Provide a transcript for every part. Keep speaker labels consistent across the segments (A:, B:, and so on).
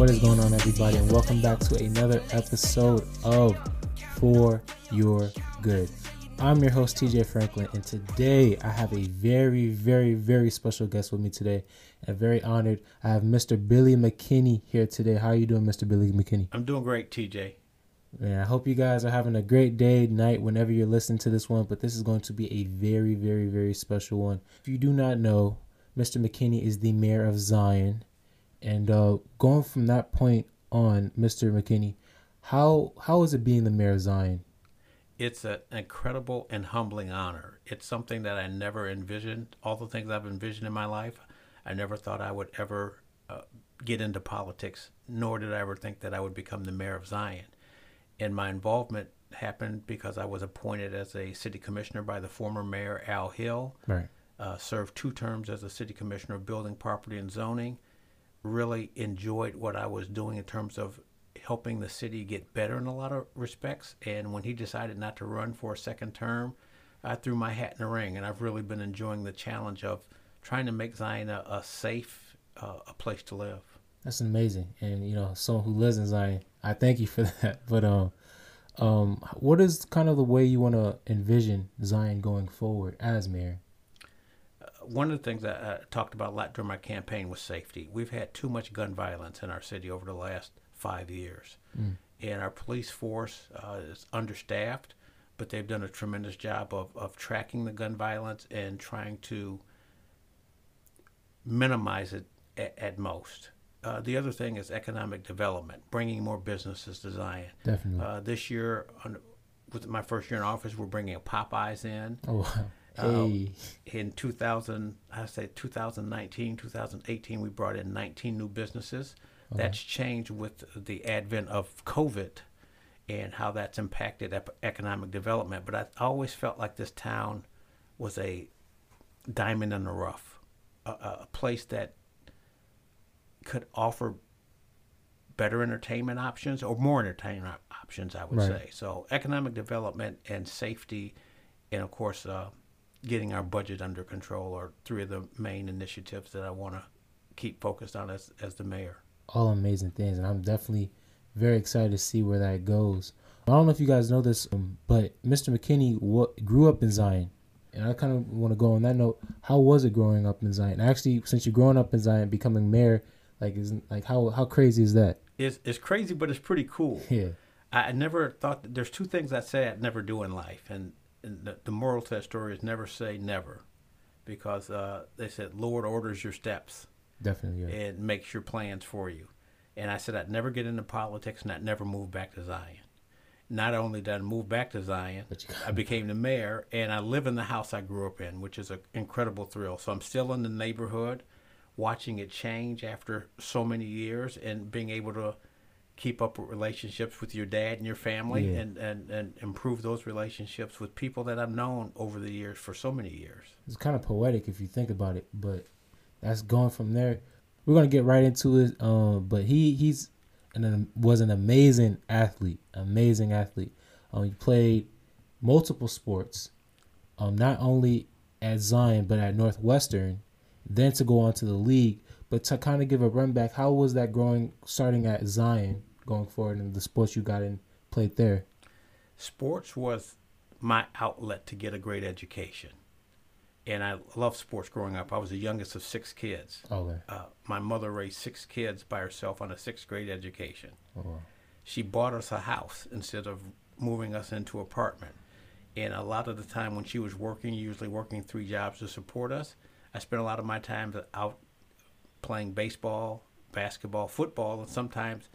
A: What is going on, everybody, and welcome back to another episode of For Your Good. I'm your host, TJ Franklin, and today I have a very, very, very special guest with me today. And very honored. I have Mr. Billy McKinney here today. How are you doing, Mr. Billy McKinney?
B: I'm doing great, TJ.
A: And I hope you guys are having a great day, night, whenever you're listening to this one. But this is going to be a very, very, very special one. If you do not know, Mr. McKinney is the mayor of Zion. And uh, going from that point on, Mr. McKinney, how how is it being the mayor of Zion?
B: It's an incredible and humbling honor. It's something that I never envisioned. All the things I've envisioned in my life, I never thought I would ever uh, get into politics, nor did I ever think that I would become the mayor of Zion. And my involvement happened because I was appointed as a city commissioner by the former mayor, Al Hill.
A: Right.
B: Uh, served two terms as a city commissioner of building, property, and zoning. Really enjoyed what I was doing in terms of helping the city get better in a lot of respects. And when he decided not to run for a second term, I threw my hat in the ring. And I've really been enjoying the challenge of trying to make Zion a, a safe uh, a place to live.
A: That's amazing. And you know, someone who lives in Zion, I thank you for that. But um, um, what is kind of the way you want to envision Zion going forward as mayor?
B: Uh, one of the things that I talked about a lot during my campaign was safety. We've had too much gun violence in our city over the last five years, mm. and our police force uh, is understaffed, but they've done a tremendous job of, of tracking the gun violence and trying to minimize it at, at most. Uh, the other thing is economic development, bringing more businesses to Zion.
A: Definitely.
B: Uh, this year, on, with my first year in office, we're bringing Popeyes in.
A: Oh,
B: uh, hey. in 2000, I say 2019, 2018, we brought in 19 new businesses. Okay. That's changed with the advent of COVID and how that's impacted ep- economic development. But I always felt like this town was a diamond in the rough, a, a place that could offer better entertainment options or more entertainment options, I would right. say. So economic development and safety, and of course, uh, getting our budget under control are three of the main initiatives that I want to keep focused on as as the mayor.
A: All amazing things, and I'm definitely very excited to see where that goes. I don't know if you guys know this, um, but Mr. McKinney what, grew up in Zion, and I kind of want to go on that note. How was it growing up in Zion? Actually, since you're growing up in Zion, becoming mayor like, is like how how crazy is that?
B: It's it's crazy, but it's pretty cool.
A: Yeah.
B: I, never thought that there's two things I say I'd never do in life, and the, the moral to that story is never say never, because uh, they said Lord orders your steps.
A: Definitely. Yeah.
B: And makes your plans for you. And I said I'd never get into politics and I'd never move back to Zion. Not only did I move back to Zion, I became the mayor and I live in the house I grew up in, which is an incredible thrill. So I'm still in the neighborhood watching it change after so many years and being able to keep up with relationships with your dad and your family yeah. and, and, and improve those relationships with people that I've known over the years for so many years.
A: It's kind of poetic if you think about it, but that's going from there. We're gonna get right into it. Um, but he he's and was an amazing athlete, amazing athlete. Um, he played multiple sports, um, not only at Zion but at Northwestern then to go on to the league. But to kind of give a run back, how was that growing, starting at Zion, going forward, and the sports you got in played there?
B: Sports was my outlet to get a great education. And I loved sports growing up. I was the youngest of six kids.
A: Okay.
B: Uh, my mother raised six kids by herself on a sixth grade education.
A: Oh, wow.
B: She bought us a house instead of moving us into an apartment. And a lot of the time when she was working, usually working three jobs to support us, I spent a lot of my time out playing baseball, basketball, football, and sometimes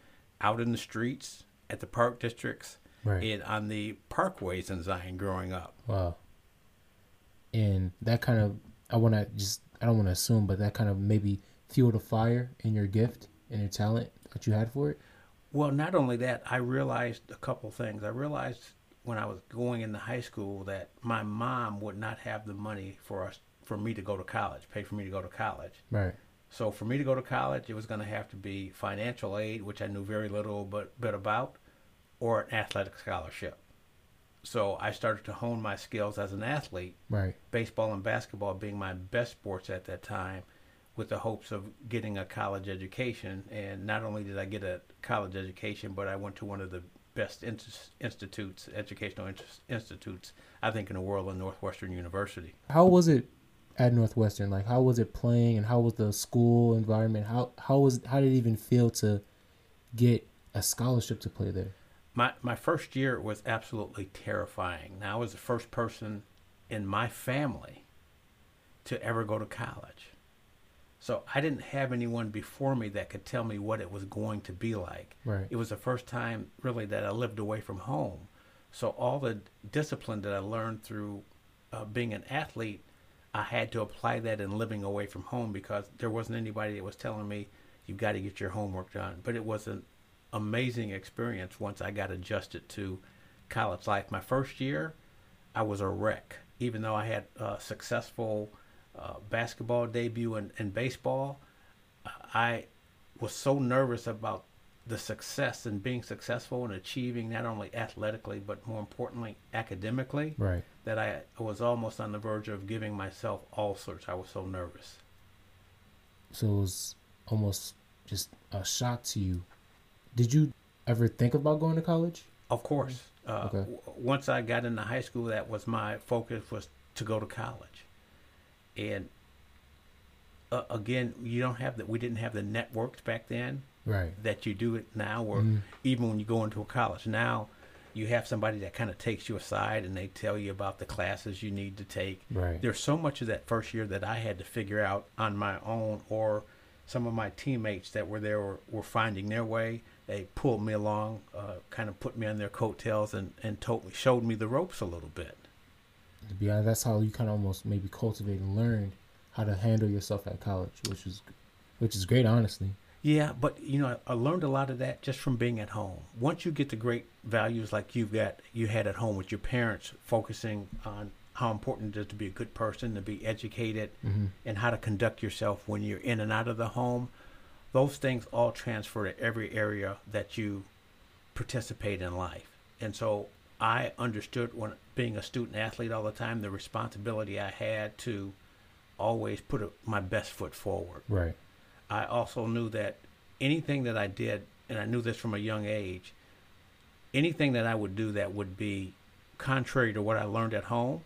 B: out in the streets at the park districts
A: right.
B: and on the parkways in Zion growing up.
A: Wow. And that kind of, I want to just, I don't want to assume, but that kind of maybe fueled a fire in your gift and your talent that you had for it?
B: Well, not only that, I realized a couple things. I realized when I was going into high school that my mom would not have the money for us for me to go to college, pay for me to go to college.
A: Right.
B: So for me to go to college, it was going to have to be financial aid, which I knew very little but bit about, or an athletic scholarship. So I started to hone my skills as an athlete.
A: Right.
B: Baseball and basketball being my best sports at that time, with the hopes of getting a college education. And not only did I get a college education, but I went to one of the best in- institutes, educational in- institutes, I think, in the world, in Northwestern University.
A: How was it at Northwestern? Like, how was it playing, and how was the school environment? How how was how did it even feel to get a scholarship to play there?
B: My my first year was absolutely terrifying. Now I was the first person in my family to ever go to college. So I didn't have anyone before me that could tell me what it was going to be like.
A: Right.
B: It was the first time really that I lived away from home. So all the discipline that I learned through uh, being an athlete, I had to apply that in living away from home because there wasn't anybody that was telling me you've got to get your homework done. But it was an amazing experience once I got adjusted to college life. My first year, I was a wreck, even though I had a successful uh, basketball debut and, baseball. I was so nervous about the success and being successful and achieving not only athletically but more importantly academically
A: Right.
B: That I was almost on the verge of giving myself ulcers. I was so nervous.
A: So it was almost just a shock to you. Did you ever think about going to college?
B: Of course, uh,
A: Okay.
B: w- once I got into high school, that was my focus was to go to college, and uh, again, you don't have that. We didn't have the networks back then
A: Right.
B: that you do it now, or
A: Mhm.
B: even when you go into a college now. You have somebody that kind of takes you aside and they tell you about the classes you need to take.
A: Right.
B: There's so much of that first year that I had to figure out on my own, or some of my teammates that were there were, were finding their way. They pulled me along, uh, kind of put me on their coattails, and and told me, showed me the ropes a little bit.
A: To be honest, that's how you kind of almost maybe cultivate and learn how to handle yourself at college, which is, which is great, honestly.
B: Yeah, but you know, I, learned a lot of that just from being at home. Once you get the great values like you've got, you had at home with your parents, focusing on how important it is to be a good person, to be educated,
A: hmm
B: and how to conduct yourself when you're in and out of the home. Those things all transfer to every area that you participate in life. And so I understood when being a student athlete all the time the responsibility I had to always put a, my best foot forward.
A: Right.
B: I also knew that anything that I did, and I knew this from a young age, anything that I would do that would be contrary to what I learned at home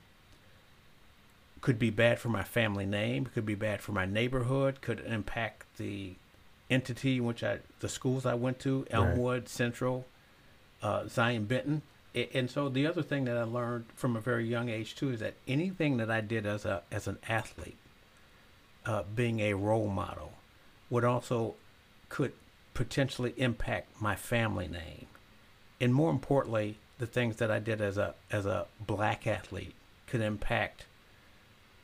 B: could be bad for my family name, could be bad for my neighborhood, could impact the entity in which I, the schools I went to,
A: Right.
B: Elmwood, Central, uh, Zion Benton. And so the other thing that I learned from a very young age too is that anything that I did as a as an athlete, uh, being a role model, would also could potentially impact my family name, and more importantly, the things that I did as a as a black athlete could impact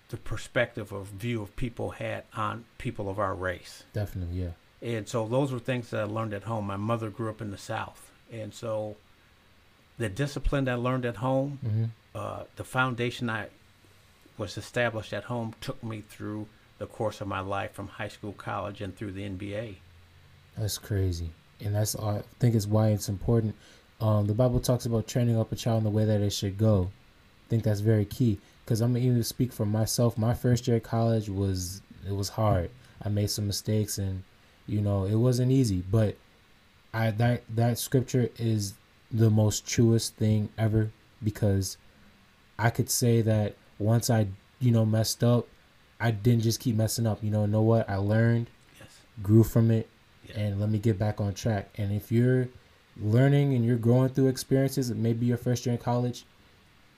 B: the perspective of view of people had on people of our race.
A: Definitely. Yeah.
B: And so those were things that I learned at home. My mother grew up in the South, and so the discipline that I learned at home,
A: hmm
B: uh, the foundation I was established at home, took me through the course of my life from high school, college, and through the NBA.
A: That's crazy, and that's I think is why it's important. Um, the Bible talks about training up a child in the way that it should go. I think that's very key because I'm gonna even speak for myself. My first year at college was it was hard. I made some mistakes, and you know it wasn't easy. But I that that scripture is the most truest thing ever because I could say that once I you know messed up, I didn't just keep messing up. You know, know what? I learned,
B: Yes.
A: grew from it,
B: Yeah.
A: and let me get back on track. And if you're learning and you're growing through experiences, it maybe your first year in college,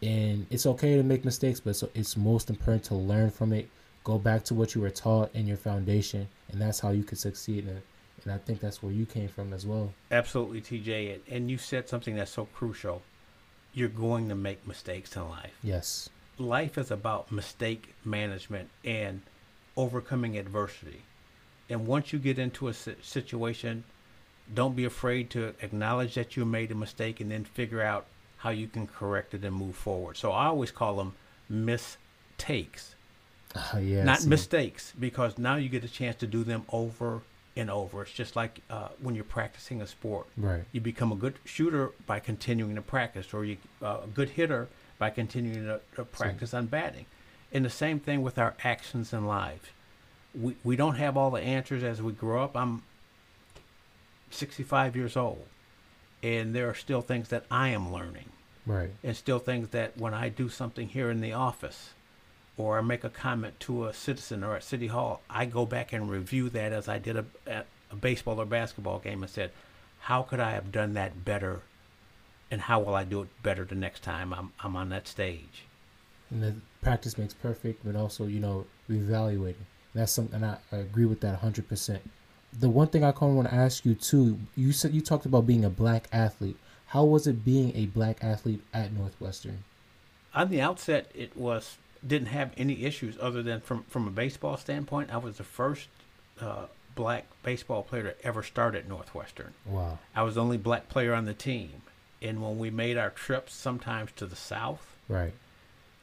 A: and it's okay to make mistakes, but so it's most important to learn from it. Go back to what you were taught in your foundation, and that's how you could succeed. And, and I think that's where you came from as well.
B: Absolutely, TJ. And- And you said something that's so crucial. You're going to make mistakes in life.
A: Yes.
B: Life is about mistake management and overcoming adversity. And once you get into a situation, don't be afraid to acknowledge that you made a mistake and then figure out how you can correct it and move forward. So I always call them mistakes,
A: Uh, yeah.
B: not mistakes, because now you get a chance to do them over and over. It's just like uh, when you're practicing a sport
A: Right.
B: you become a good shooter by continuing to practice, or you uh, a good hitter by continuing to, to practice on batting. And the same thing with our actions in life. we, we don't have all the answers as we grow up. I'm 65 years old, and there are still things that I am learning,
A: Right.
B: and still things that when I do something here in the office, or I make a comment to a citizen or at City Hall, I go back and review that as I did a, at a baseball or basketball game and said, how could I have done that better, and how will I do it better the next time I'm, I'm on that stage?
A: And the practice makes perfect, but also you know reevaluating. That's something I, I agree with that hundred percent. The one thing I kind of want to ask you too, you said you talked about being a black athlete. How was it being a black athlete at Northwestern?
B: on the outset it was didn't have any issues other than from from a baseball standpoint i was the first uh, black baseball player to ever start at northwestern
A: Wow.
B: i was the only black player on the team and when we made our trips sometimes to the south
A: Right.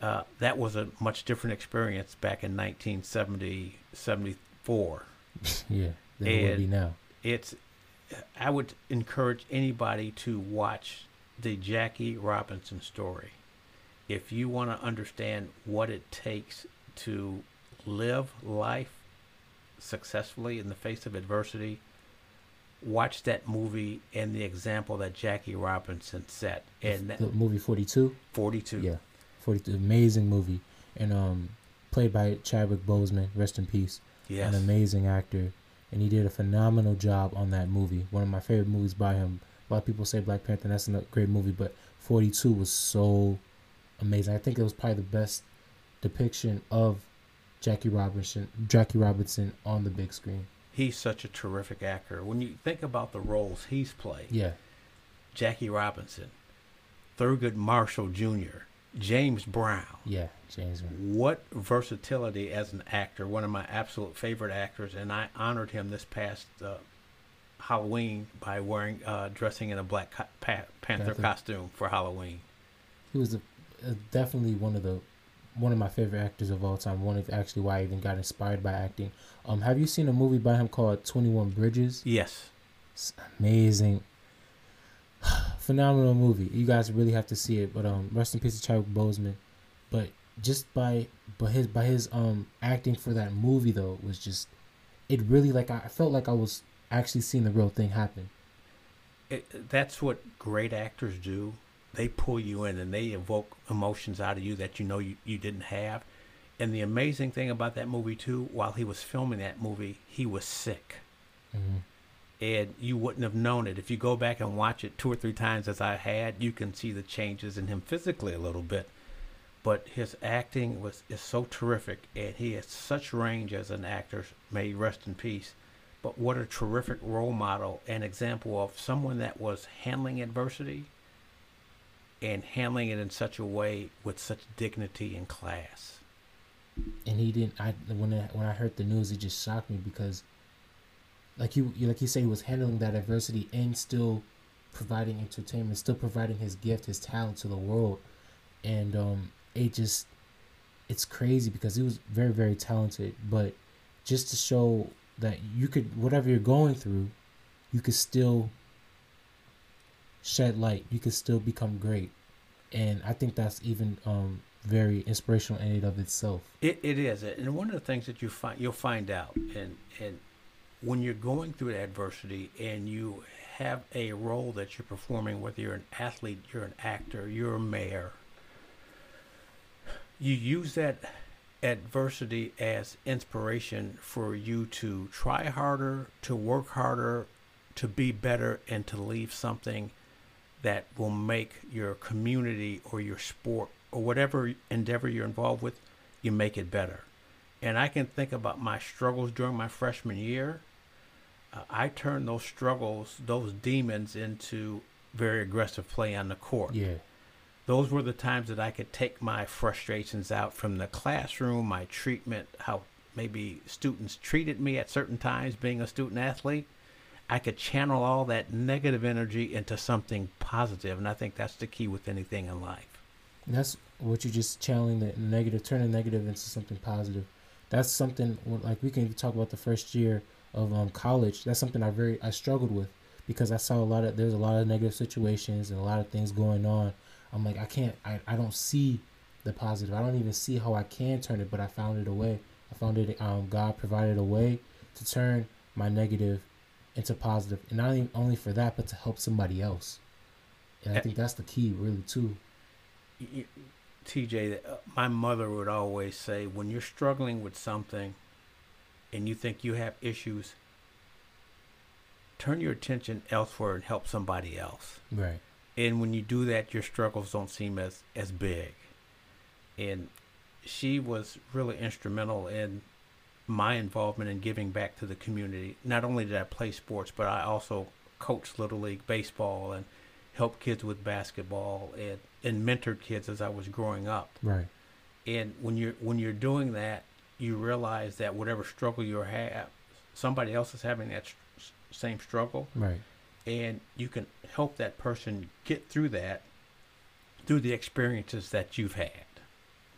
B: uh, that was a much different experience back in 1970 74
A: Yeah. Than it would be now.
B: it's i would encourage anybody to watch the jackie robinson story if you want to understand what it takes to live life successfully in the face of adversity watch that movie and the example that jackie robinson set and that
A: the movie Forty Two.
B: 42
A: Yeah. Forty Two. Amazing movie, and um, played by Chadwick Boseman. Rest in peace.
B: yes
A: an amazing actor, and he did a phenomenal job on that movie. One of my favorite movies by him. A lot of people say Black Panther, that's a great movie, but 42 was so amazing. I think it was probably the best depiction of Jackie Robinson, Jackie Robinson on the big screen.
B: He's such a terrific actor when you think about the roles he's played
A: Yeah,
B: Jackie Robinson, Thurgood Marshall Jr., James Brown.
A: yeah, James. Brown.
B: What versatility as an actor, one of my absolute favorite actors, and I honored him this past uh, Halloween by wearing, uh, dressing in a Black co- pa- Panther
A: Panther.
B: costume for Halloween.
A: He was a, a, definitely one of the one of my favorite actors of all time. One of actually why I even got inspired by acting. Um, have you seen a movie by him called Twenty One Bridges?
B: Yes,
A: It's amazing. Phenomenal movie. You guys really have to see it. But um rest in peace to Chadwick Boseman. But just by but his by his um acting for that movie though was just it really like I felt like I was actually seeing the real thing happen.
B: it, that's what great actors do. They pull you in and they evoke emotions out of you that you know you, you didn't have. And the amazing thing about that movie too, while he was filming that movie, he was sick.
A: hmm
B: and you wouldn't have known it if you go back and watch it two or three times as I had. You can see the changes in him physically a little bit, but his acting was is so terrific, and he has such range as an actor. May rest in peace. But what a terrific role model and example of someone that was handling adversity and handling it in such a way with such dignity and class.
A: And he didn't. I when I, when I heard the news, it just shocked me because, like you like you say, he was handling that adversity and still providing entertainment, still providing his gift, his talent to the world, and um, it just it's crazy because he was very very talented, but just to show that you could whatever you're going through, you could still shed light. You can still become great, and I think that's even um very inspirational in and of itself.
B: It, it is, and one of the things that you find you'll find out, and and when you're going through adversity and you have a role that you're performing, whether you're an athlete, you're an actor, you're a mayor, you use that adversity as inspiration for you to try harder, to work harder, to be better, and to leave something that will make your community or your sport or whatever endeavor you're involved with, you make it better. And I can think about my struggles during my freshman year. Uh, I turned those struggles, those demons, into very aggressive play on the court
A: Yeah.
B: those were the times that I could take my frustrations out from the classroom, my treatment, how maybe students treated me at certain times being a student athlete. I could channel all that negative energy into something positive, and I think that's the key with anything in life.
A: And that's what you're just channeling the negative, turning negative into something positive. That's something like we can talk about the first year of um, college. That's something I very I struggled with because I saw a lot of there's a lot of negative situations and a lot of things going on. I'm like I can't I, I don't see the positive. I don't even see how I can turn it, but I found it a way. I found it. Um, God provided a way to turn my negative into positive, and not even only for that, but to help somebody else. And I think that's the key, really, too.
B: TJ, uh, my mother would always say, when you're struggling with something, and you think you have issues, turn your attention elsewhere and help somebody else.
A: Right.
B: And when you do that, your struggles don't seem as as big. And she was really instrumental in my involvement in giving back to the community. Not only did I play sports, but I also coached little league baseball and helped kids with basketball and, and mentored kids as I was growing up.
A: Right.
B: And when you're when you're doing that, you realize that whatever struggle you have, somebody else is having that same struggle.
A: Right.
B: And you can help that person get through that through the experiences that you've had,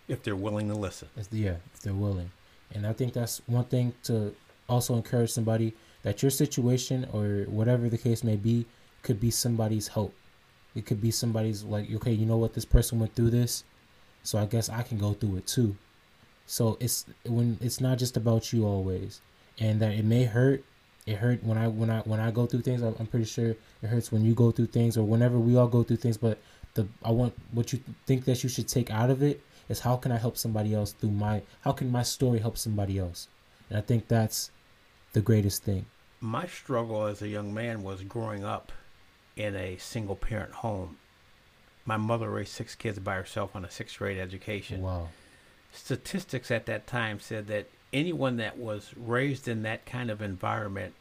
B: if they're willing to listen.
A: It's, yeah, if they're willing. And I think that's one thing to also encourage somebody that your situation or whatever the case may be could be somebody's hope. It could be somebody's like, okay, you know what, this person went through this, so I guess I can go through it too. So it's when it's not just about you always, and that it may hurt. It hurt when I when I when I go through things. I'm pretty sure it hurts when you go through things or whenever we all go through things. But the I want what you think that you should take out of it is how can I help somebody else through my how can my story help somebody else, and I think that's the greatest thing.
B: My struggle as a young man was growing up in a single parent home. My mother raised six kids by herself on a sixth grade education.
A: Wow
B: statistics at that time said that anyone that was raised in that kind of environment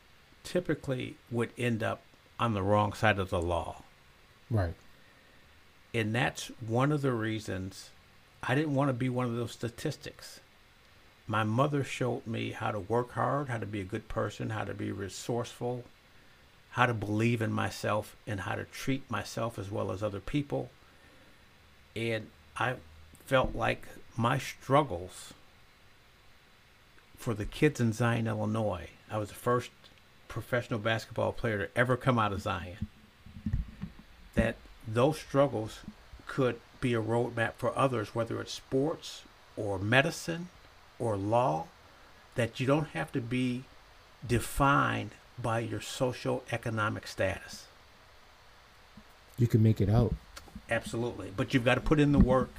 B: typically would end up on the wrong side of the law.
A: Right.
B: And that's one of the reasons I didn't want to be one of those statistics. My mother showed me how to work hard, how to be a good person, how to be resourceful, how to believe in myself, and how to treat myself as well as other people. And I felt like my struggles for the kids in Zion, Illinois. I was the first professional basketball player to ever come out of Zion. That those struggles could be a roadmap for others, whether it's sports or medicine or law, that you don't have to be defined by your social economic status.
A: You can make it out.
B: Absolutely. But you've got to put in the work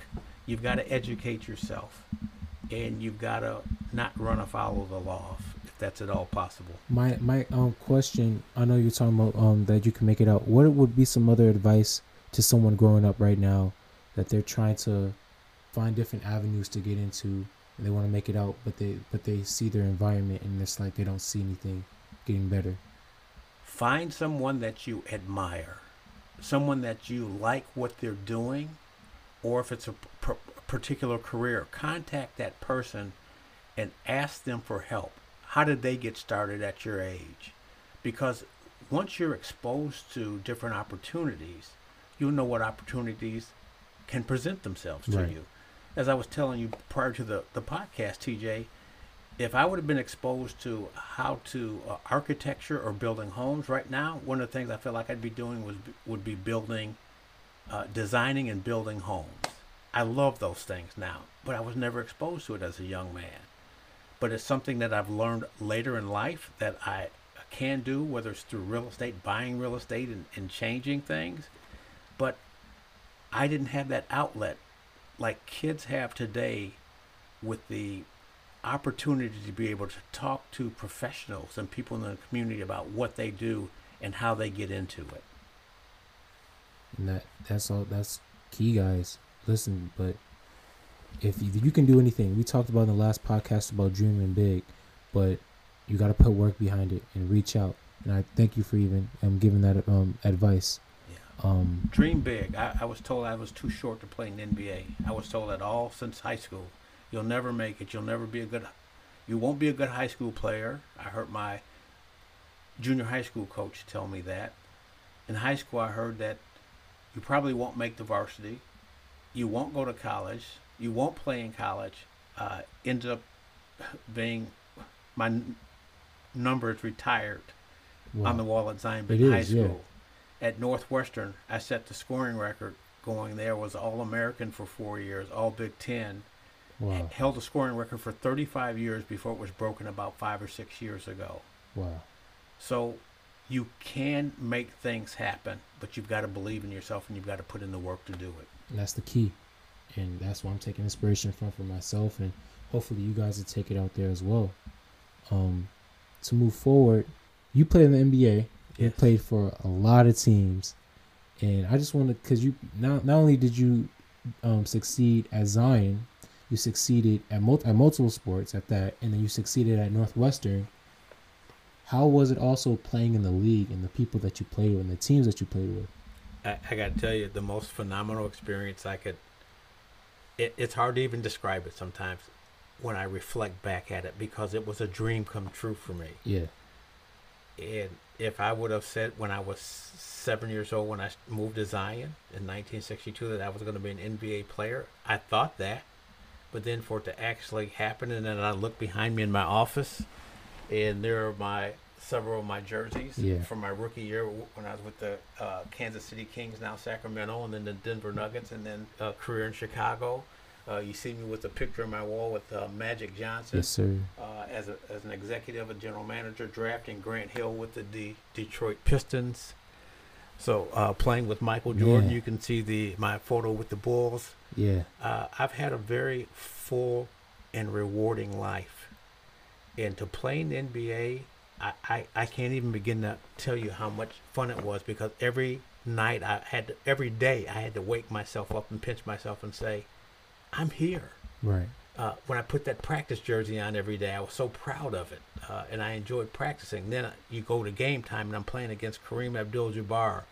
B: you've got to educate yourself and you've got to not run afoul of the law if that's at all possible.
A: My my um question, I know you're talking about um that you can make it out. What would be some other advice to someone growing up right now that they're trying to find different avenues to get into and they want to make it out but they but they see their environment and it's like they don't see anything getting better.
B: Find someone that you admire. Someone that you like what they're doing or if it's a particular career, contact that person and ask them for help. How did they get started at your age? Because once you're exposed to different opportunities, you'll know what opportunities can present themselves to right. you. As I was telling you prior to the, the podcast, TJ, if I would have been exposed to how to uh, architecture or building homes right now, one of the things I feel like I'd be doing was would be building uh, designing and building homes. I love those things now, but I was never exposed to it as a young man. But it's something that I've learned later in life that I can do, whether it's through real estate, buying real estate, and, and changing things. But I didn't have that outlet like kids have today with the opportunity to be able to talk to professionals and people in the community about what they do and how they get into it.
A: And that that's all that's key guys. Listen, but if you, you can do anything, we talked about in the last podcast about dreaming big, but you got to put work behind it and reach out. And I thank you for even um, giving that um, advice.
B: Um, Dream big. I, I was told I was too short to play in the NBA. I was told that all since high school. You'll never make it. You'll never be a good. You won't be a good high school player. I heard my junior high school coach tell me that. In high school, I heard that you probably won't make the varsity. You won't go to college. You won't play in college. Uh, ends up being my n- number is retired wow. on the wall at Zion Big High School. Yeah. At Northwestern, I set the scoring record going there. Was All American for four years, All Big Ten,
A: Wow.
B: Held the scoring record for 35 years before it was broken about five or six years ago.
A: Wow.
B: So you can make things happen, but you've got to believe in yourself and you've got to put in the work to do it.
A: And that's the key. And that's what I'm taking inspiration from for myself and hopefully you guys will take it out there as well. Um to move forward, you played in the NBA. You
B: Yes.
A: played for a lot of teams. And I just wanted because you not not only did you um, succeed at Zion, you succeeded at, mul- at multiple sports at that, and then you succeeded at Northwestern. How was it also playing in the league and the people that you played with and the teams that you played with?
B: I, I got to tell you, the most phenomenal experience I could. It, it's hard to even describe it sometimes when I reflect back at it because it was a dream come true for me.
A: Yeah,
B: And if I would have said when I was seven years old, when I moved to Zion in 1962, that I was going to be an NBA player, I thought that. But then for it to actually happen, and then I look behind me in my office, and there are my several of my jerseys
A: Yeah.
B: from my rookie year when I was with the uh, Kansas City Kings, now Sacramento, and then the Denver Nuggets, and then a career in Chicago. Uh, you see me with a picture on my wall with uh, Magic Johnson
A: yes, sir.
B: uh, as, a, as an executive, a general manager, drafting Grant Hill with the D- Detroit Pistons. So uh, playing with Michael Jordan,
A: Yeah.
B: you can see the my photo with the Bulls.
A: Yeah,
B: Uh, I've had a very full and rewarding life, and to play in the NBA, I, I, I can't even begin to tell you how much fun it was because every night I had to, every day I had to wake myself up and pinch myself and say, I'm here
A: right.
B: uh, when I put that practice jersey on every day, I was so proud of it, uh, and I enjoyed practicing. Then uh, you go to game time, and I'm playing against Kareem Abdul-Jabbar,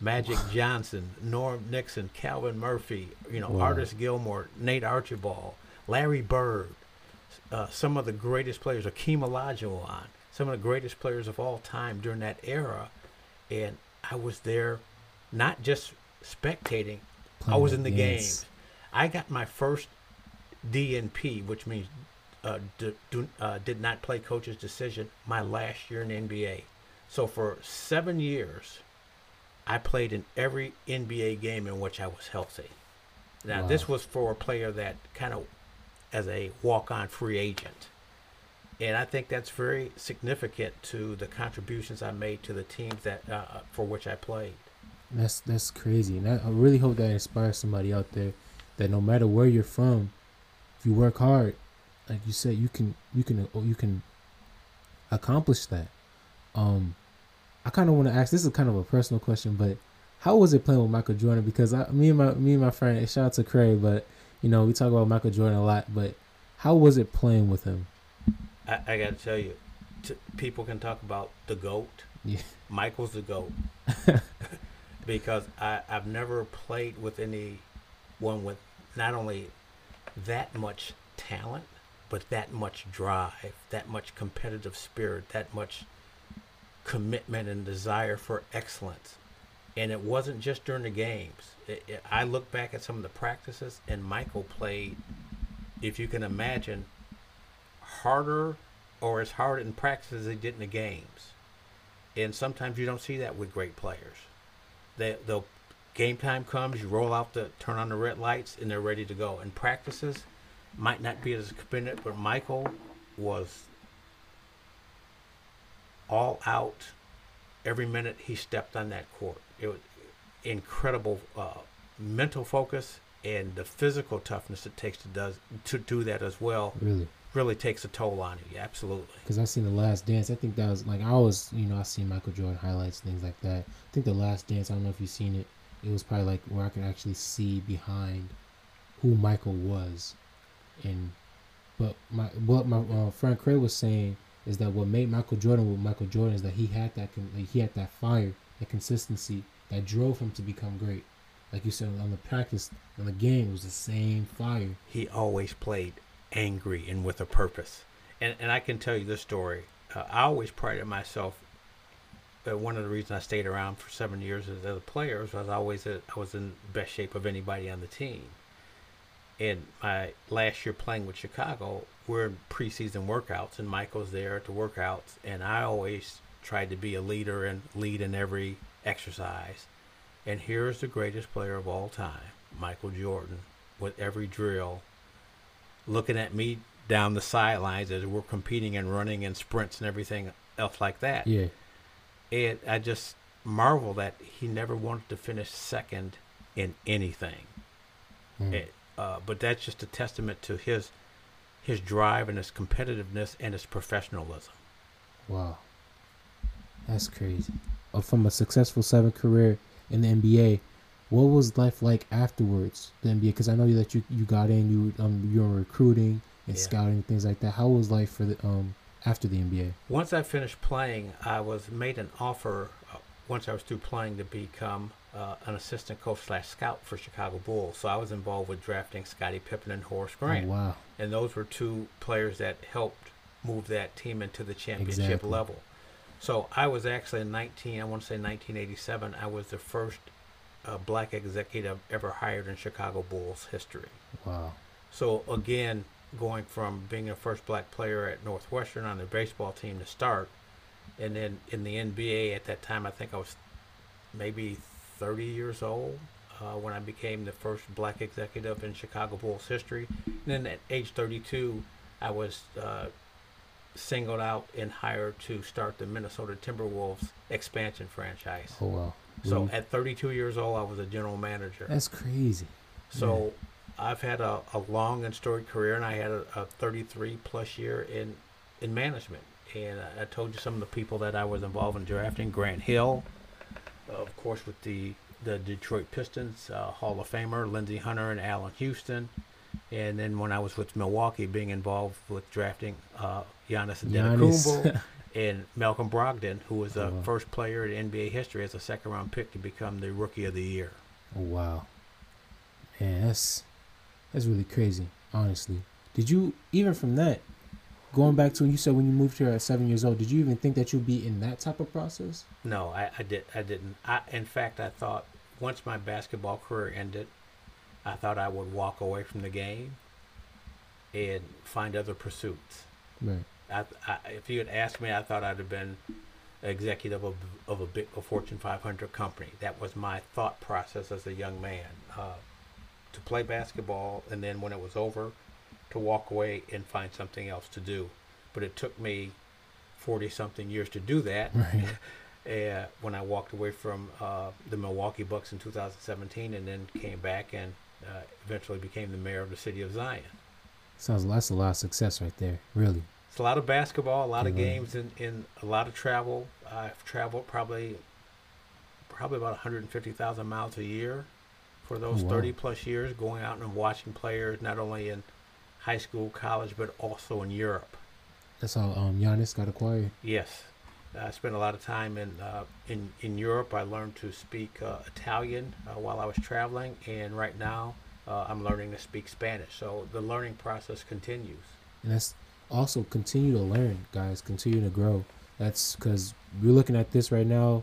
B: Magic Johnson, Norm Nixon, Calvin Murphy, you know,
A: Wow.
B: Artis Gilmore, Nate Archibald, Larry Bird, uh, some of the greatest players, Akeem Olajuwon, some of the greatest players of all time during that era, and I was there, not just spectating, I was in the
A: Yes.
B: games. I got my first DNP, which means uh, d- do, uh, did not play coach's decision, my last year in the NBA. So for seven years, I played in every NBA game in which I was healthy. Now,
A: Wow.
B: this was for a player that kind of as a walk on free agent. And I think that's very significant to the contributions I made to the teams that uh, for which I played.
A: That's that's crazy, and I, I really hope that inspires somebody out there that no matter where you're from, if you work hard, like you said, you can you can you can accomplish that. Um, I kind of want to ask. This is kind of a personal question, but how was it playing with Michael Jordan? Because I, me and my me and my friend, shout out to Craig, but you know we talk about Michael Jordan a lot. But how was it playing with him?
B: I, I got to tell you, t- people can talk about the GOAT.
A: Yeah.
B: Michael's the GOAT. because I, I've never played with anyone with not only that much talent, but that much drive, that much competitive spirit, that much commitment and desire for excellence. And it wasn't just during the games. It, it, I look back at some of the practices, and Michael played, if you can imagine, harder or as hard in practice as he did in the games. And sometimes you don't see that with great players. They, they'll game time comes, you roll out the turn on the red lights, and they're ready to go. And practices might not be as committed, but Michael was all out every minute he stepped on that court. It was incredible uh, mental focus and the physical toughness it takes to does to do that as well.
A: Really?
B: Really takes a toll on you. Absolutely.
A: because I seen the Last Dance. I think that was like I always, you know, I seen Michael Jordan highlights, things like that. I think the Last Dance. I don't know if you've seen it. It was probably like where I could actually see behind who Michael was, and but my what my uh, friend Craig was saying is that what made Michael Jordan with Michael Jordan is that he had that like, he had that fire, that consistency that drove him to become great. Like you said on the practice, on the game, it was the same fire.
B: he always played angry and with a purpose. And and I can tell you this story. Uh, I always prided myself. Uh, one of the reasons I stayed around for seven years as a player was I always uh, I was in best shape of anybody on the team. And my last year playing with Chicago, we're in preseason workouts, and Michael's there at the workouts, and I always tried to be a leader and lead in every exercise. And here's the greatest player of all time, Michael Jordan, with every drill, looking at me down the sidelines as we're competing and running and sprints and everything else like that.
A: Yeah.
B: And I just marvel that he never wanted to finish second in anything.
A: Mm.
B: It, uh, but that's just a testament to his his drive and his competitiveness and his professionalism.
A: Wow. That's crazy. Uh, from a successful seven career in the NBA, what was life like afterwards the NBA? Because I know that you you got in, you um you were recruiting and
B: Yeah.
A: scouting things like that. How was life for the um after the NBA?
B: Once I finished playing, I was made an offer. Uh, once I was through playing, to become uh, an assistant coach slash scout for Chicago Bulls. So I was involved with drafting Scottie Pippen and Horace Grant,
A: Oh, wow.
B: and those were two players that helped move that team into the championship
A: Exactly.
B: level. So I was actually in 19. I want to say 1987. I was the first uh, black executive ever hired in Chicago Bulls history.
A: Wow.
B: So again, going from being the first black player at Northwestern on their baseball team to start, and then in the NBA at that time, I think I was maybe 30 years old uh, when I became the first black executive in Chicago Bulls history. And then at age 32, I was uh, singled out and hired to start the Minnesota Timberwolves expansion franchise.
A: Oh wow.
B: So
A: Really?
B: at 32 years old, I was a general manager.
A: that's crazy.
B: So I've had a, a long and storied career, and I had a, a 33 plus year in in management. And I, I told you some of the people that I was involved in drafting: Grant Hill, of course, with the the Detroit Pistons, uh, Hall of Famer Lindsey Hunter and Allan Houston. And then when I was with Milwaukee, being involved with drafting uh, Giannis. Antetokounmpo and Malcolm Brogdon, who was the
A: Oh, wow.
B: first player in NBA history as a second round pick to become the Rookie of the Year.
A: Oh wow. Man, that's really crazy, honestly. Did you even from that, going back to when you said when you moved here at seven years old, did you even think that you'd be in that type of process?
B: No, I, I did. I didn't. I, in fact, I thought once my basketball career ended, I thought I would walk away from the game and find other pursuits.
A: Right.
B: I, I, if you had asked me, I thought I'd have been executive of, of a big a Fortune 500 company. That was my thought process as a young man. Uh, to play basketball, and then when it was over, to walk away and find something else to do. But it took me 40 something years to do that.
A: Right.
B: uh, when I walked away from uh, the Milwaukee Bucks in 2017, and then came back and uh, eventually became the mayor of the city of Zion.
A: Sounds that's a lot of success right there. Really.
B: It's a lot of basketball, a lot of
A: Mhm.
B: games, and, and a lot of travel. I've traveled probably probably about 150,000 miles a year for those
A: Oh, wow.
B: 30 plus years, going out and watching players not only in high school, college, but also in Europe.
A: That's how um Giannis got acquired.
B: Yes, I spent a lot of time in uh, in in Europe. I learned to speak uh, Italian uh, while I was traveling, and right now uh, I'm learning to speak Spanish. So the learning process continues.
A: And that's also continue to learn, guys. Continue to grow. That's because we're looking at this right now.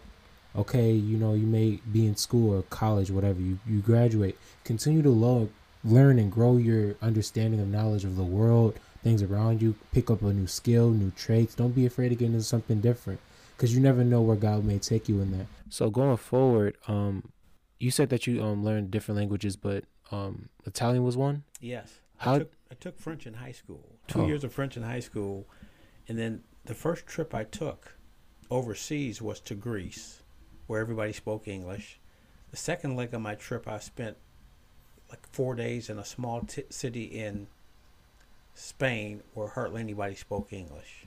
A: Okay, you know, you may be in school or college, whatever. You you graduate. Continue to lo- learn and grow your understanding of knowledge of the world, things around you. Pick up a new skill, new traits. Don't be afraid to get into something different, because you never know where God may take you in that. So going forward, um, you said that you um learned different languages, but um Italian was one.
B: Yes.
A: How-
B: I took, I took French in high school. Two
A: Oh.
B: years of French in high school, and then the first trip I took overseas was to Greece, where everybody spoke English. The second leg of my trip, I spent like four days in a small t- city in Spain where hardly anybody spoke English.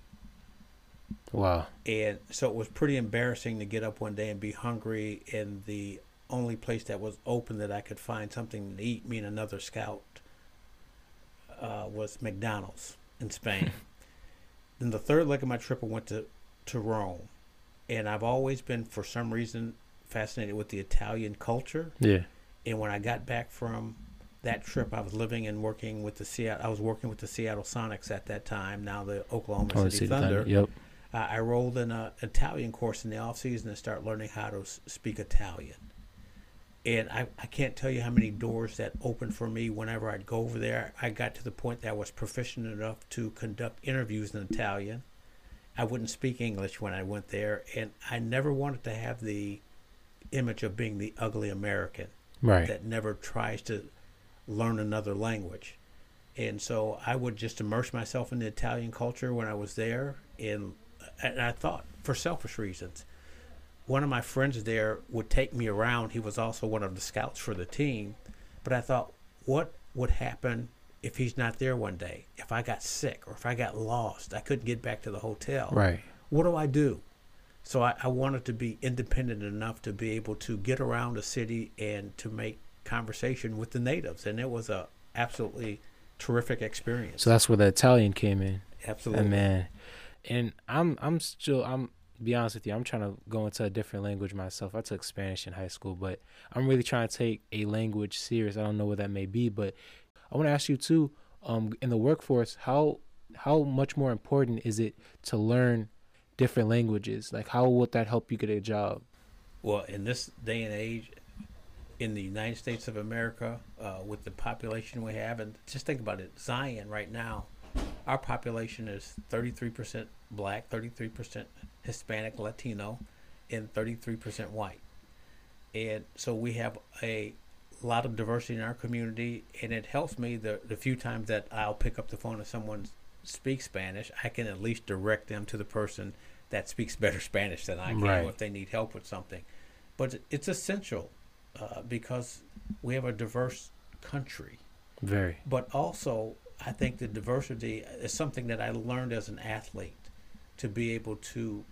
A: Wow.
B: And so it was pretty embarrassing to get up one day and be hungry, and the only place that was open that I could find something to eat, me and another scout, uh, was McDonald's in Spain. then the third leg of my trip, I went to, to Rome. And I've always been, for some reason, fascinated with the Italian culture.
A: Yeah.
B: And when I got back from that trip, I was living and working with the Seattle. I was working with the Seattle Sonics at that time. Now the Oklahoma
A: Oh,
B: City Thunder.
A: thunder. Yep.
B: Uh, I I enrolled in an Italian course in the off season and start learning how to speak Italian. And I, I can't tell you how many doors that opened for me whenever I'd go over there. I got to the point that I was proficient enough to conduct interviews in Italian. I wouldn't speak English when I went there, and I never wanted to have the image of being the ugly American
A: Right.
B: that never tries to learn another language. and so I would just immerse myself in the Italian culture when I was there, and and I thought for selfish reasons. One of my friends there would take me around. He was also one of the scouts for the team, but I thought, what would happen if he's not there one day? If I got sick or if I got lost, I couldn't get back to the hotel.
A: Right.
B: What do I do? So I, I wanted to be independent enough to be able to get around the city and to make conversation with the natives, and it was a absolutely terrific experience.
A: So that's where the Italian came in.
B: absolutely,
A: And man, and I'm I'm still I'm be honest with you, I'm trying to go into a different language myself. I took Spanish in high school, but I'm really trying to take a language serious. I don't know what that may be, but I want to ask you too, um, in the workforce, how how much more important is it to learn different languages? Like how would that help you get a job?
B: Well, in this day and age, in the United States of America, uh, with the population we have, and just think about it, Zion right now, our population is 33% black, 33% Hispanic, Latino, and 33% white. And so we have a lot of diversity in our community, and it helps me the, the few times that I'll pick up the phone and someone speaks Spanish, I can at least direct them to the person that speaks better Spanish than I can
A: Right.
B: if they need help with something. But it's essential uh, because we have a diverse country.
A: Very.
B: But also, I think the diversity is something that I learned as an athlete to be able to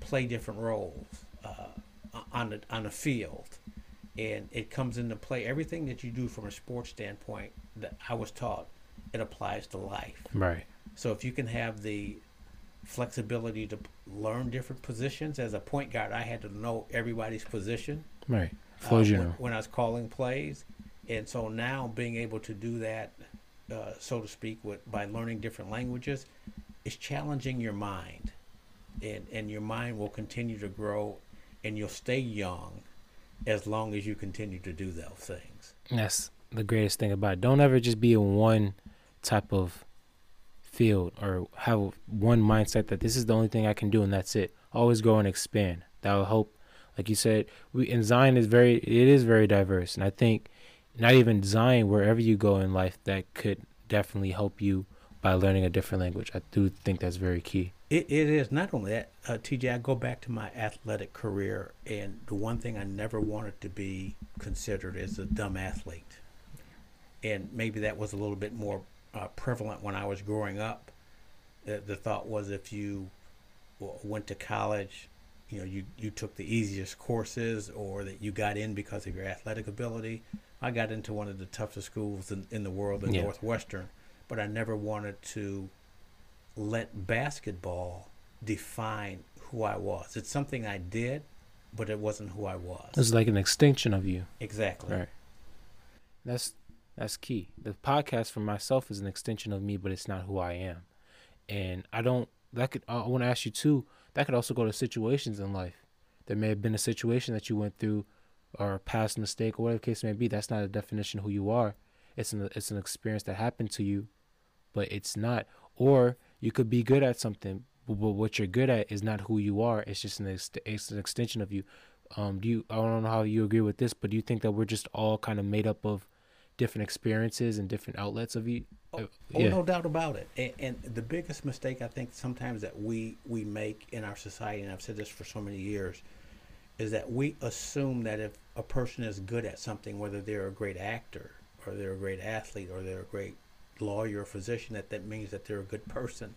B: play different roles uh, on the on the field, and it comes into play. Everything that you do from a sports standpoint that I was taught, it applies to life.
A: Right.
B: So if you can have the flexibility to learn different positions as a point guard, I had to know everybody's position
A: Right.
B: uh,
A: Flow
B: when, when I was calling plays, and so now being able to do that, uh, so to speak, with by learning different languages, is challenging your mind, and and your mind will continue to grow, and you'll stay young, as long as you continue to do those things.
A: That's the greatest thing about it. Don't ever just be in one type of field or have one mindset that this is the only thing I can do and that's it. Always grow and expand. That will help. Like you said, we in Zion is very it is very diverse, and I think not even Zion, wherever you go in life, that could definitely help you by learning a different language. I do think that's very key.
B: It, it is not only that, uh, TJ. I go back to my athletic career, and the one thing I never wanted to be considered is a dumb athlete, and maybe that was a little bit more uh, prevalent when I was growing up. The, the thought was if you went to college, you know, you you took the easiest courses, or that you got in because of your athletic ability. I got into one of the toughest schools in, in the world, in
A: Yeah.
B: Northwestern, but I never wanted to let basketball define who I was. It's something I did, but it wasn't who I was.
A: It's like an extension of you.
B: exactly.
A: Right. That's that's key. The podcast for myself is an extension of me, but it's not who I am. And I don't. That could. I want to ask you too. That could also go to situations in life. There may have been a situation that you went through, or a past mistake, or whatever the case may be. That's not a definition of who you are. It's an it's an experience that happened to you, but it's not. Or you could be good at something, but, but what you're good at is not who you are. It's just an ex- it's an extension of you. Um, do you? I don't know how you agree with this, but do you think that we're just all kind of made up of different experiences and different outlets of you?
B: Oh,
A: Uh,
B: oh, no doubt about it. And, and the biggest mistake I think sometimes that we we make in our society, and I've said this for so many years, is that we assume that if a person is good at something, whether they're a great actor or they're a great athlete or they're a great lawyer or physician, that that means that they're a good person.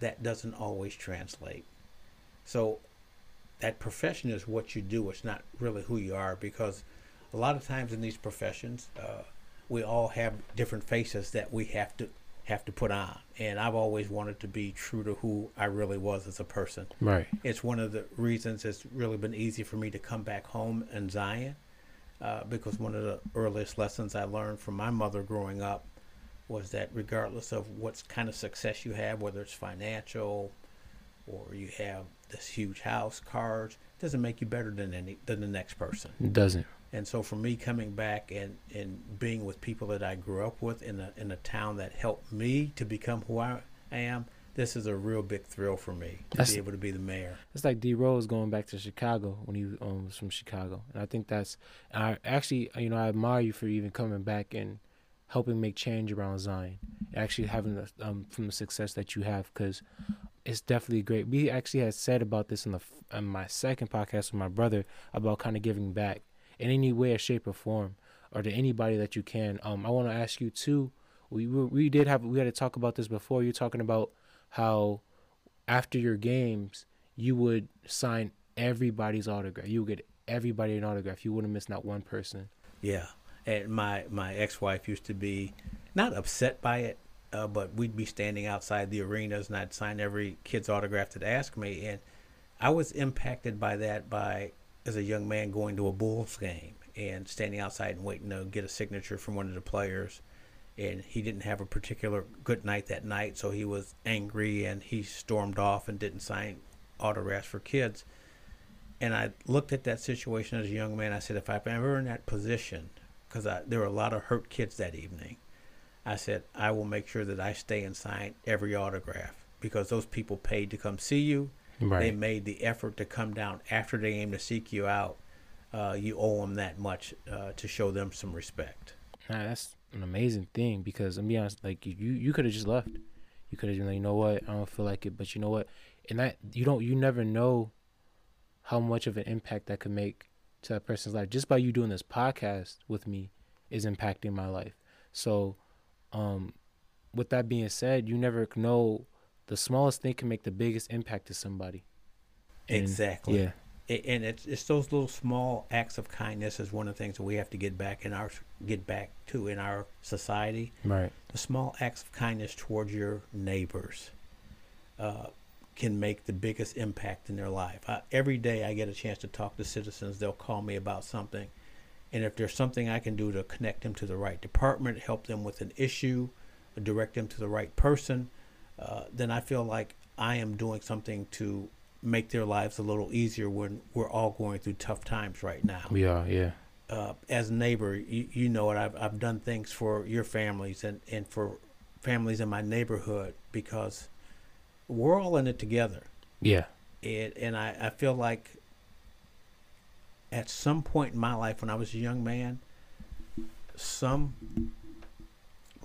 B: That doesn't always translate. So that profession is what you do. It's not really who you are because a lot of times in these professions, uh, we all have different faces that we have to have to put on. And I've always wanted to be true to who I really was as a person.
A: Right.
B: It's one of the reasons it's really been easy for me to come back home in Zion, uh, because one of the earliest lessons I learned from my mother growing up was that regardless of what kind of success you have, whether it's financial or you have this huge house, cars, doesn't make you better than any than the next person.
A: It doesn't.
B: And so for me coming back and, and being with people that I grew up with in a in a town that helped me to become who I am, this is a real big thrill for me to
A: That's-
B: be able to be the mayor.
A: It's like D Rose going back to Chicago when he um, was from Chicago, and I think that's. I actually, you know, I admire you for even coming back and helping make change around Zion, actually having the, um, from the success that you have, because it's definitely great. We actually had said about this in the in my second podcast with my brother about kind of giving back in any way, or shape, or form, or to anybody that you can. Um, I want to ask you too. We we did have we had to talk about this before. You're talking about how after your games you would sign everybody's autograph. You would get everybody an autograph. You wouldn't miss not one person.
B: Yeah, and my my ex-wife used to be not upset by it, uh, but we'd be standing outside the arenas, and I'd sign every kid's autograph that asked me, and I was impacted by that by as a young man going to a Bulls game and standing outside and waiting to get a signature from one of the players. And he didn't have a particular good night that night, so he was angry and he stormed off and didn't sign autographs for kids. And I looked at that situation as a young man. I said, if I'm ever in that position, because there were a lot of hurt kids that evening, I said, I will make sure that I stay and sign every autograph because those people paid to come see you. Right. They made the effort to come down after the game to seek you out. Uh, you owe them that much uh, to show them some respect.
A: Nah, that's an amazing thing because I'm be honest, like you, you could have just left. You could have been like, you know what, I don't feel like it, but you know what, and that you don't, you never know how much of an impact that could make to that person's life just by you doing this podcast with me is impacting my life. So um, with that being said, you never know the smallest thing can make the biggest impact to somebody.
B: And, exactly. Yeah. And it's it's those little small acts of kindness is one of the things that we have to get back in our get back to in our society.
A: Right.
B: The small acts of kindness towards your neighbors uh, can make the biggest impact in their life. I, every day I get a chance to talk to citizens. They'll call me about something, and if there's something I can do to connect them to the right department, help them with an issue, direct them to the right person, uh, then I feel like I am doing something to make their lives a little easier when we're all going through tough times right now.
A: We are, yeah.
B: Uh, as a neighbor, you, you know it. I've, I've done things for your families and, and for families in my neighborhood because we're all in it together.
A: Yeah.
B: It, and I, I feel like at some point in my life when I was a young man, some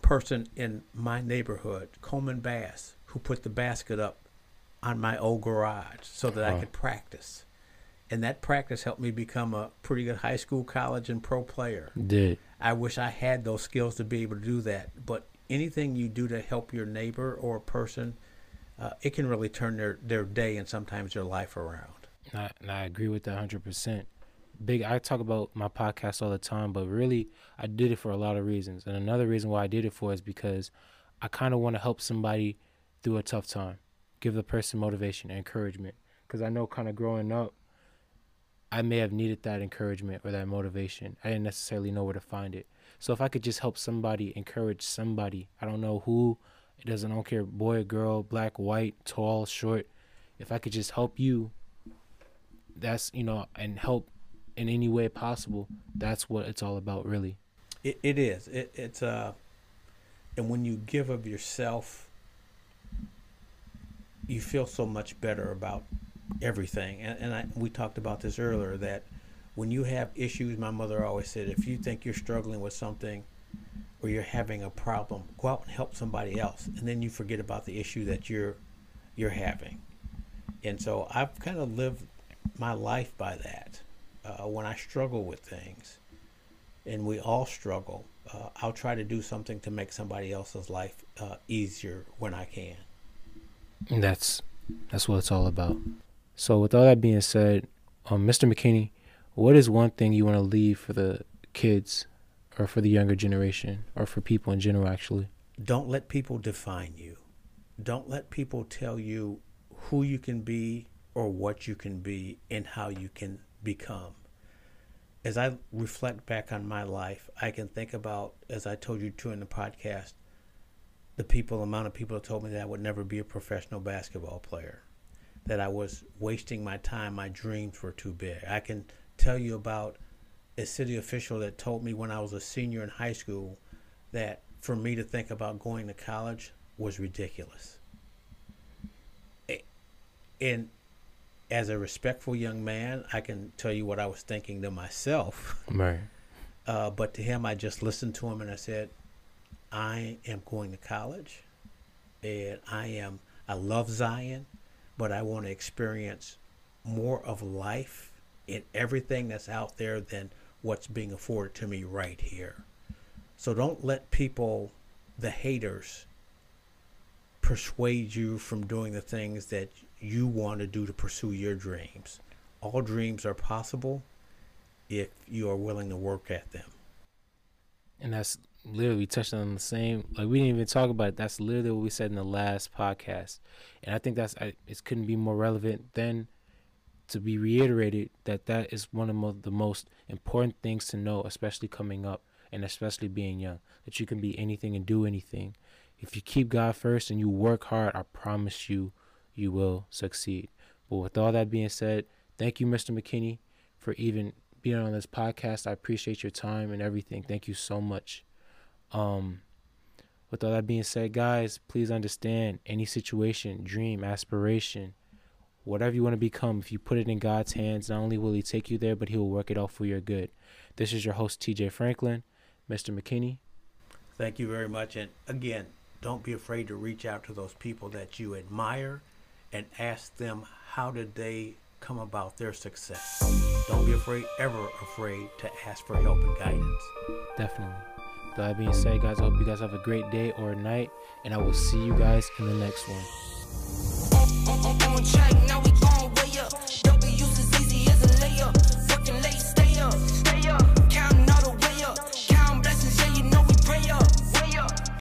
B: person in my neighborhood, Coleman Bass, who put the basket up on my old garage so that I could practice. And that practice helped me become a pretty good high school, college, and pro player.
A: Did.
B: I wish I had those skills to be able to do that. But anything you do to help your neighbor or a person, uh, it can really turn their, their day and sometimes their life around.
A: I, and I agree with that 100% big I talk about my podcast all the time, but really I did it for a lot of reasons. And another reason why I did it for is because I kind of want to help somebody through a tough time. Give the person motivation, and encouragement. Cuz I know kind of growing up I may have needed that encouragement or that motivation. I didn't necessarily know where to find it. So if I could just help somebody, encourage somebody, I don't know who, it doesn't I don't care boy, girl, black, white, tall, short. If I could just help you that's you know and help in any way possible. That's what it's all about, really.
B: It, it is. It, it's uh, and when you give of yourself, you feel so much better about everything. And, and I, we talked about this earlier that when you have issues, my mother always said, if you think you're struggling with something or you're having a problem, go out and help somebody else, and then you forget about the issue that you're you're having. And so I've kind of lived my life by that uh, when I struggle with things, and we all struggle, uh, I'll try to do something to make somebody else's life uh, easier when I can.
A: And that's that's what it's all about. So, with all that being said, um, Mr. McKinney, what is one thing you want to leave for the kids, or for the younger generation, or for people in general? Actually,
B: don't let people define you. Don't let people tell you who you can be or what you can be and how you can become. As I reflect back on my life, I can think about, as I told you too in the podcast, the people, amount of people that told me that I would never be a professional basketball player, that I was wasting my time, my dreams were too big. I can tell you about a city official that told me when I was a senior in high school that for me to think about going to college was ridiculous. And as a respectful young man, I can tell you what I was thinking to myself.
A: Right.
B: Uh, but to him, I just listened to him and I said, I am going to college and I am I love Zion, but I want to experience more of life in everything that's out there than what's being afforded to me right here. So don't let people, the haters, persuade you from doing the things that you want to do to pursue your dreams. All dreams are possible if you are willing to work at them.
A: And that's literally touched on the same. Like we didn't even talk about it. That's literally what we said in the last podcast, and I think that's I, it. Couldn't be more relevant than to be reiterated that that is one of the most important things to know, especially coming up and especially being young. That you can be anything and do anything. If you keep God first and you work hard, I promise you, you will succeed. But with all that being said, thank you, Mr. McKinney, for even being on this podcast. I appreciate your time and everything. Thank you so much. Um, with all that being said, guys, please understand any situation, dream, aspiration, whatever you want to become, if you put it in God's hands, not only will He take you there, but He will work it out for your good. This is your host, TJ Franklin, Mr. McKinney.
B: Thank you very much. And again, don't be afraid to reach out to those people that you admire and ask them how did they come about their success. Don't be afraid, ever afraid to ask for help and guidance.
A: Definitely. That being said, guys, I hope you guys have a great day or night, and I will see you guys in the next one on track, now we